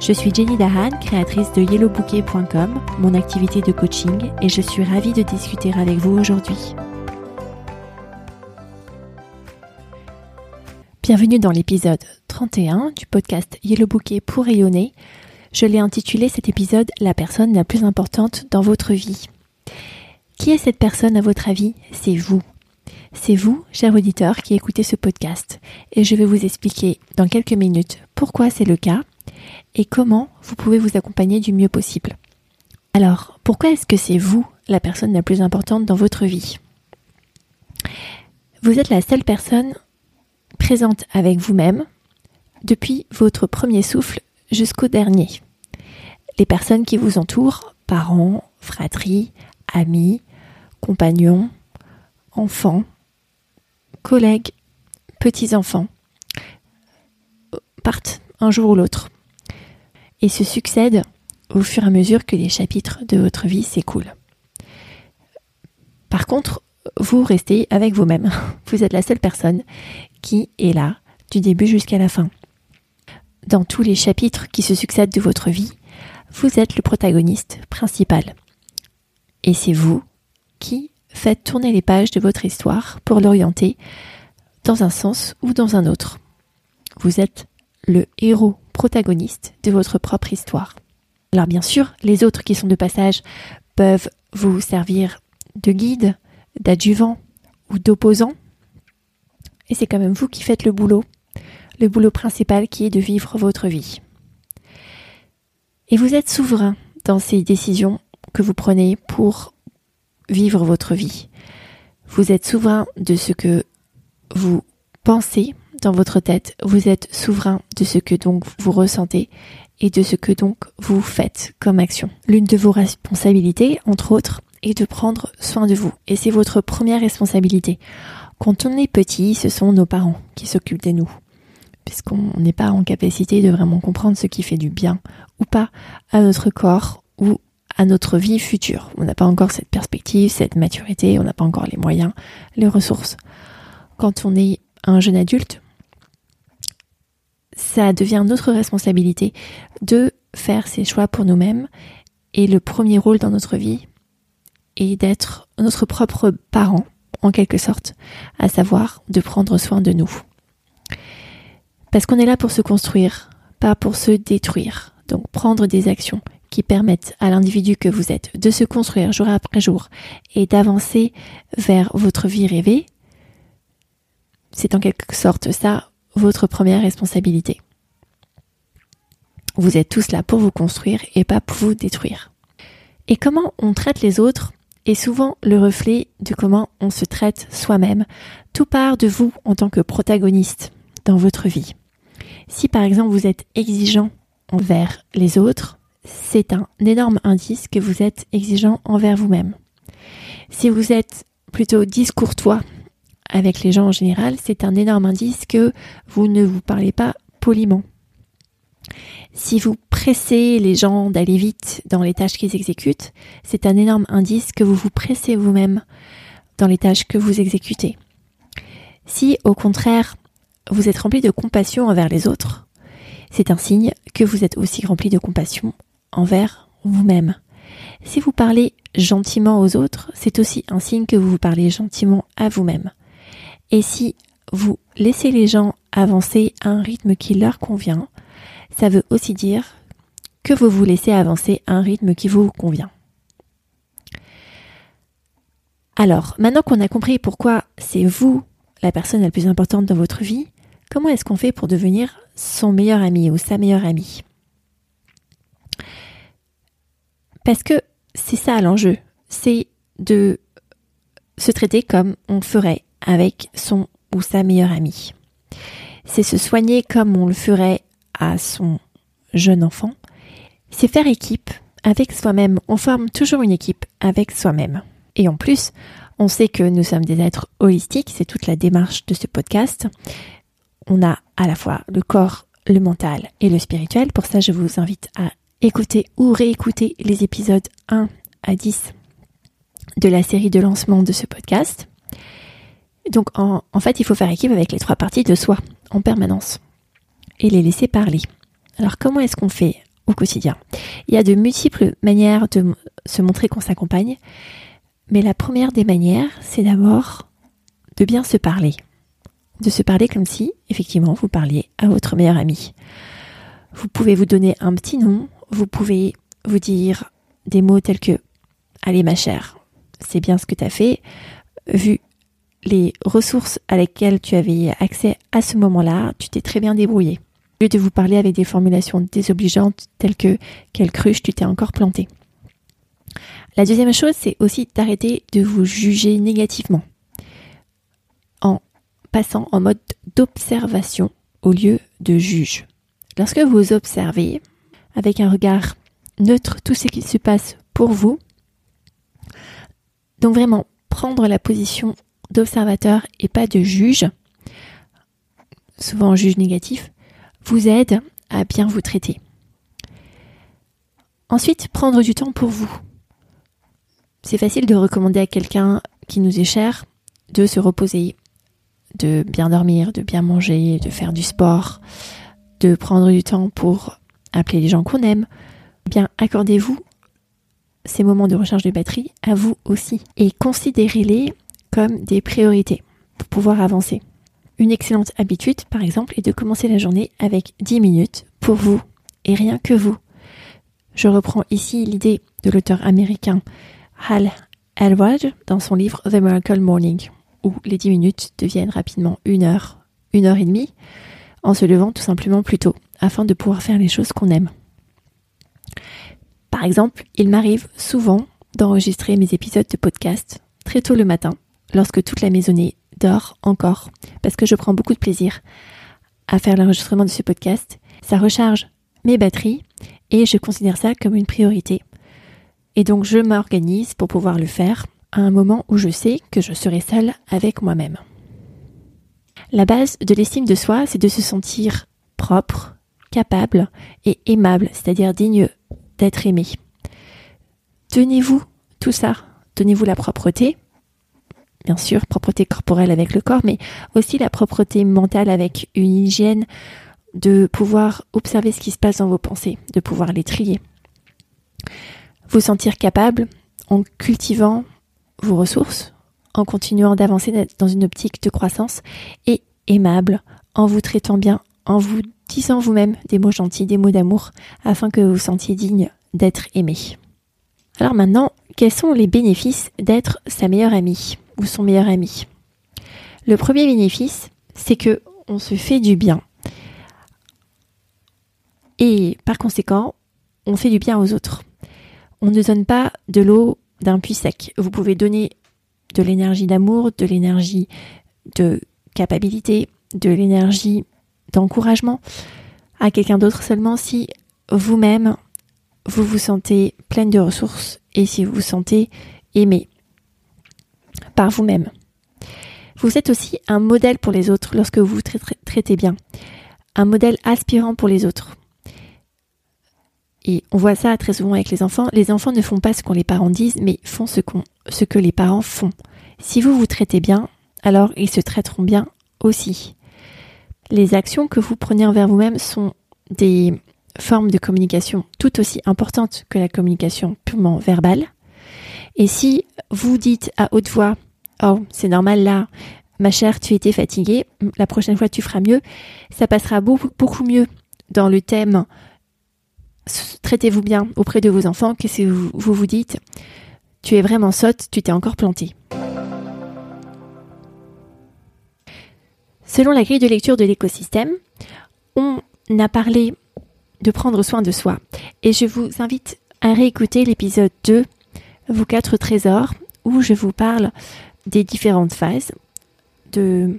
Je suis Jenny Dahan, créatrice de yellowbouquet.com, mon activité de coaching, et je suis ravie de discuter avec vous aujourd'hui. Bienvenue dans l'épisode 31 du podcast Yellow Bouquet pour rayonner. Je l'ai intitulé cet épisode La personne la plus importante dans votre vie. Qui est cette personne à votre avis? C'est vous. C'est vous, cher auditeur, qui écoutez ce podcast. Et je vais vous expliquer dans quelques minutes pourquoi c'est le cas et comment vous pouvez vous accompagner du mieux possible? Alors, pourquoi est-ce que c'est vous la personne la plus importante dans votre vie? Vous êtes la seule personne présente avec vous-même depuis votre premier souffle jusqu'au dernier. Les personnes qui vous entourent, parents, fratries, amis, compagnons, enfants, collègues, petits-enfants, partent un jour ou l'autre et se succèdent au fur et à mesure que les chapitres de votre vie s'écoulent. Par contre, vous restez avec vous-même. Vous êtes la seule personne qui est là du début jusqu'à la fin. Dans tous les chapitres qui se succèdent de votre vie, vous êtes le protagoniste principal. Et c'est vous qui faites tourner les pages de votre histoire pour l'orienter dans un sens ou dans un autre. Vous êtes le héros protagoniste de votre propre histoire. Alors bien sûr, les autres qui sont de passage peuvent vous servir de guide, d'adjuvant ou d'opposant. Et c'est quand même vous qui faites le boulot, le boulot principal qui est de vivre votre vie. Et vous êtes souverain dans ces décisions que vous prenez pour vivre votre vie. Vous êtes souverain de ce que vous pensez dans votre tête. Vous êtes souverain de ce que donc vous ressentez et de ce que donc vous faites comme action. L'une de vos responsabilités, entre autres, est de prendre soin de vous. Et c'est votre première responsabilité. Quand on est petit, ce sont nos parents qui s'occupent de nous. Puisqu'on n'est pas en capacité de vraiment comprendre ce qui fait du bien ou pas à notre corps ou à notre vie future. On n'a pas encore cette perspective, cette maturité, on n'a pas encore les moyens, les ressources. Quand on est un jeune adulte, ça devient notre responsabilité de faire ses choix pour nous-mêmes. Et le premier rôle dans notre vie est d'être notre propre parent, en quelque sorte, à savoir de prendre soin de nous. Parce qu'on est là pour se construire, pas pour se détruire. Donc prendre des actions qui permettent à l'individu que vous êtes de se construire jour après jour et d'avancer vers votre vie rêvée, c'est en quelque sorte ça votre première responsabilité. Vous êtes tous là pour vous construire et pas pour vous détruire. Et comment on traite les autres est souvent le reflet de comment on se traite soi-même. Tout part de vous en tant que protagoniste dans votre vie. Si par exemple vous êtes exigeant envers les autres, c'est un énorme indice que vous êtes exigeant envers vous-même. Si vous êtes plutôt discourtois avec les gens en général, c'est un énorme indice que vous ne vous parlez pas poliment. Si vous pressez les gens d'aller vite dans les tâches qu'ils exécutent, c'est un énorme indice que vous vous pressez vous-même dans les tâches que vous exécutez. Si au contraire vous êtes rempli de compassion envers les autres, c'est un signe que vous êtes aussi rempli de compassion envers vous-même. Si vous parlez gentiment aux autres, c'est aussi un signe que vous vous parlez gentiment à vous-même. Et si vous laissez les gens avancer à un rythme qui leur convient, ça veut aussi dire que vous vous laissez avancer à un rythme qui vous convient. Alors, maintenant qu'on a compris pourquoi c'est vous la personne la plus importante dans votre vie, comment est-ce qu'on fait pour devenir son meilleur ami ou sa meilleure amie? Parce que c'est ça l'enjeu, c'est de se traiter comme on ferait avec son ou sa meilleure amie. C'est se soigner comme on le ferait à son jeune enfant. c'est faire équipe avec soi-même. On forme toujours une équipe avec soi-même. Et en plus, on sait que nous sommes des êtres holistiques, c'est toute la démarche de ce podcast. On a à la fois le corps, le mental et le spirituel. Pour ça, je vous invite à écouter ou réécouter les épisodes 1 à 10 de la série de lancement de ce podcast. Donc en, fait, il faut faire équipe avec les trois parties de soi en permanence et les laisser parler. Alors comment est-ce qu'on fait au quotidien? Il y a de multiples manières de se montrer qu'on s'accompagne, mais la première des manières, c'est d'abord de bien se parler. De se parler comme si, effectivement, vous parliez à votre meilleur ami. Vous pouvez vous donner un petit nom, vous pouvez vous dire des mots tels que Allez ma chère, c'est bien ce que tu as fait, vu les ressources à lesquelles tu avais accès à ce moment-là, tu t'es très bien débrouillé. Au lieu de vous parler avec des formulations désobligeantes telles que quelle cruche tu t'es encore planté. La deuxième chose, c'est aussi d'arrêter de vous juger négativement en passant en mode d'observation au lieu de juge. Lorsque vous observez avec un regard neutre tout ce qui se passe pour vous, donc vraiment prendre la position d'observateur et pas de juge, souvent juge négatif, vous aide à bien vous traiter. Ensuite, prendre du temps pour vous. C'est facile de recommander à quelqu'un qui nous est cher de se reposer, de bien dormir, de bien manger, de faire du sport, de prendre du temps pour appeler les gens qu'on aime. Bien, accordez-vous ces moments de recharge de batterie à vous aussi et considérez-les comme des priorités pour pouvoir avancer. Une excellente habitude, par exemple, est de commencer la journée avec 10 minutes pour vous et rien que vous. Je reprends ici l'idée de l'auteur américain Hal Elrod dans son livre The Miracle Morning, où les 10 minutes deviennent rapidement une heure, une heure et demie, en se levant tout simplement plus tôt, afin de pouvoir faire les choses qu'on aime. Par exemple, il m'arrive souvent d'enregistrer mes épisodes de podcast très tôt le matin, lorsque toute la maisonnée dort encore, parce que je prends beaucoup de plaisir à faire l'enregistrement de ce podcast. Ça recharge mes batteries et je considère ça comme une priorité. Et donc je m'organise pour pouvoir le faire à un moment où je sais que je serai seule avec moi-même. La base de l'estime de soi, c'est de se sentir propre, capable et aimable, c'est-à-dire digne d'être aimé. Tenez-vous tout ça, tenez-vous la propreté, bien sûr, propreté corporelle avec le corps, mais aussi la propreté mentale avec une hygiène de pouvoir observer ce qui se passe dans vos pensées, de pouvoir les trier. Vous sentir capable en cultivant vos ressources, en continuant d'avancer dans une optique de croissance et aimable en vous traitant bien, en vous disant vous-même des mots gentils, des mots d'amour, afin que vous vous sentiez digne d'être aimé. Alors maintenant, quels sont les bénéfices d'être sa meilleure amie? Son meilleur ami. Le premier bénéfice, c'est que on se fait du bien. Et par conséquent, on fait du bien aux autres. On ne donne pas de l'eau d'un puits sec. Vous pouvez donner de l'énergie d'amour, de l'énergie de capacité, de l'énergie d'encouragement à quelqu'un d'autre seulement si vous-même vous vous sentez pleine de ressources et si vous vous sentez aimé par vous-même. Vous êtes aussi un modèle pour les autres lorsque vous vous traitez bien. Un modèle aspirant pour les autres. Et on voit ça très souvent avec les enfants. Les enfants ne font pas ce qu'on les parents disent, mais font ce, ce que les parents font. Si vous vous traitez bien, alors ils se traiteront bien aussi. Les actions que vous prenez envers vous-même sont des formes de communication tout aussi importantes que la communication purement verbale. Et si vous dites à haute voix, oh, c'est normal là, ma chère, tu étais fatiguée, la prochaine fois tu feras mieux, ça passera beaucoup, beaucoup mieux dans le thème. Traitez-vous bien auprès de vos enfants. Que si vous vous, vous dites, tu es vraiment sotte, tu t'es encore planté. Selon la grille de lecture de l'écosystème, on a parlé de prendre soin de soi. Et je vous invite à réécouter l'épisode 2 vos quatre trésors, où je vous parle des différentes phases de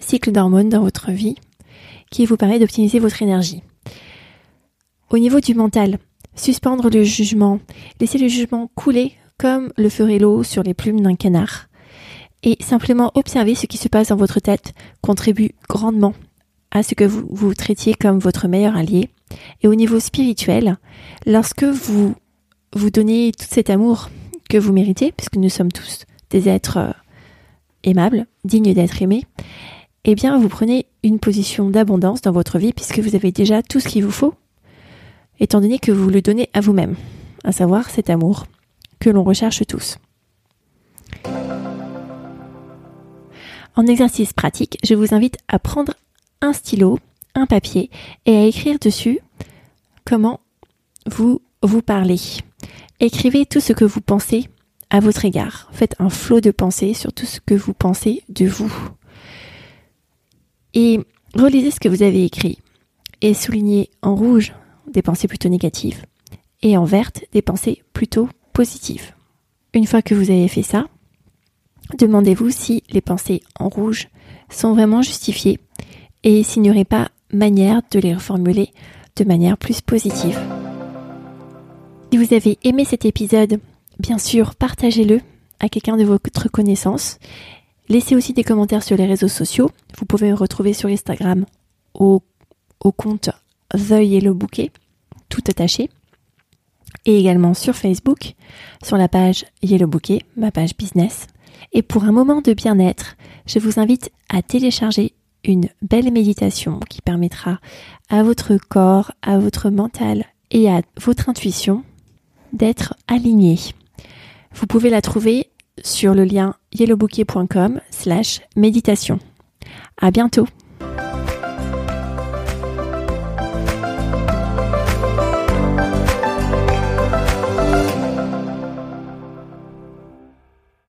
cycle d'hormones dans votre vie qui vous permet d'optimiser votre énergie. Au niveau du mental, suspendre le jugement, laisser le jugement couler comme le ferait l'eau sur les plumes d'un canard. Et simplement observer ce qui se passe dans votre tête contribue grandement à ce que vous vous traitiez comme votre meilleur allié. Et au niveau spirituel, lorsque vous vous donnez tout cet amour que vous méritez, puisque nous sommes tous des êtres euh, aimables, dignes d'être aimés, eh bien vous prenez une position d'abondance dans votre vie puisque vous avez déjà tout ce qu'il vous faut, étant donné que vous le donnez à vous-même, à savoir cet amour que l'on recherche tous. En exercice pratique, je vous invite à prendre un stylo, un papier et à écrire dessus comment vous vous parlez. Écrivez tout ce que vous pensez à votre égard. Faites un flot de pensées sur tout ce que vous pensez de vous. Et relisez ce que vous avez écrit et soulignez en rouge des pensées plutôt négatives et en verte des pensées plutôt positives. Une fois que vous avez fait ça, demandez-vous si les pensées en rouge sont vraiment justifiées et s'il n'y aurait pas manière de les reformuler de manière plus positive. Si vous avez aimé cet épisode, bien sûr, partagez-le à quelqu'un de votre connaissance. Laissez aussi des commentaires sur les réseaux sociaux. Vous pouvez me retrouver sur Instagram au, compte The Yellow Bouquet, tout attaché. Et également sur Facebook, sur la page Yellow Bouquet, ma page business. Et pour un moment de bien-être, je vous invite à télécharger une belle méditation qui permettra à votre corps, à votre mental et à votre intuition d'être aligné. Vous pouvez la trouver sur le lien yellowbouquet.com slash méditation. À bientôt!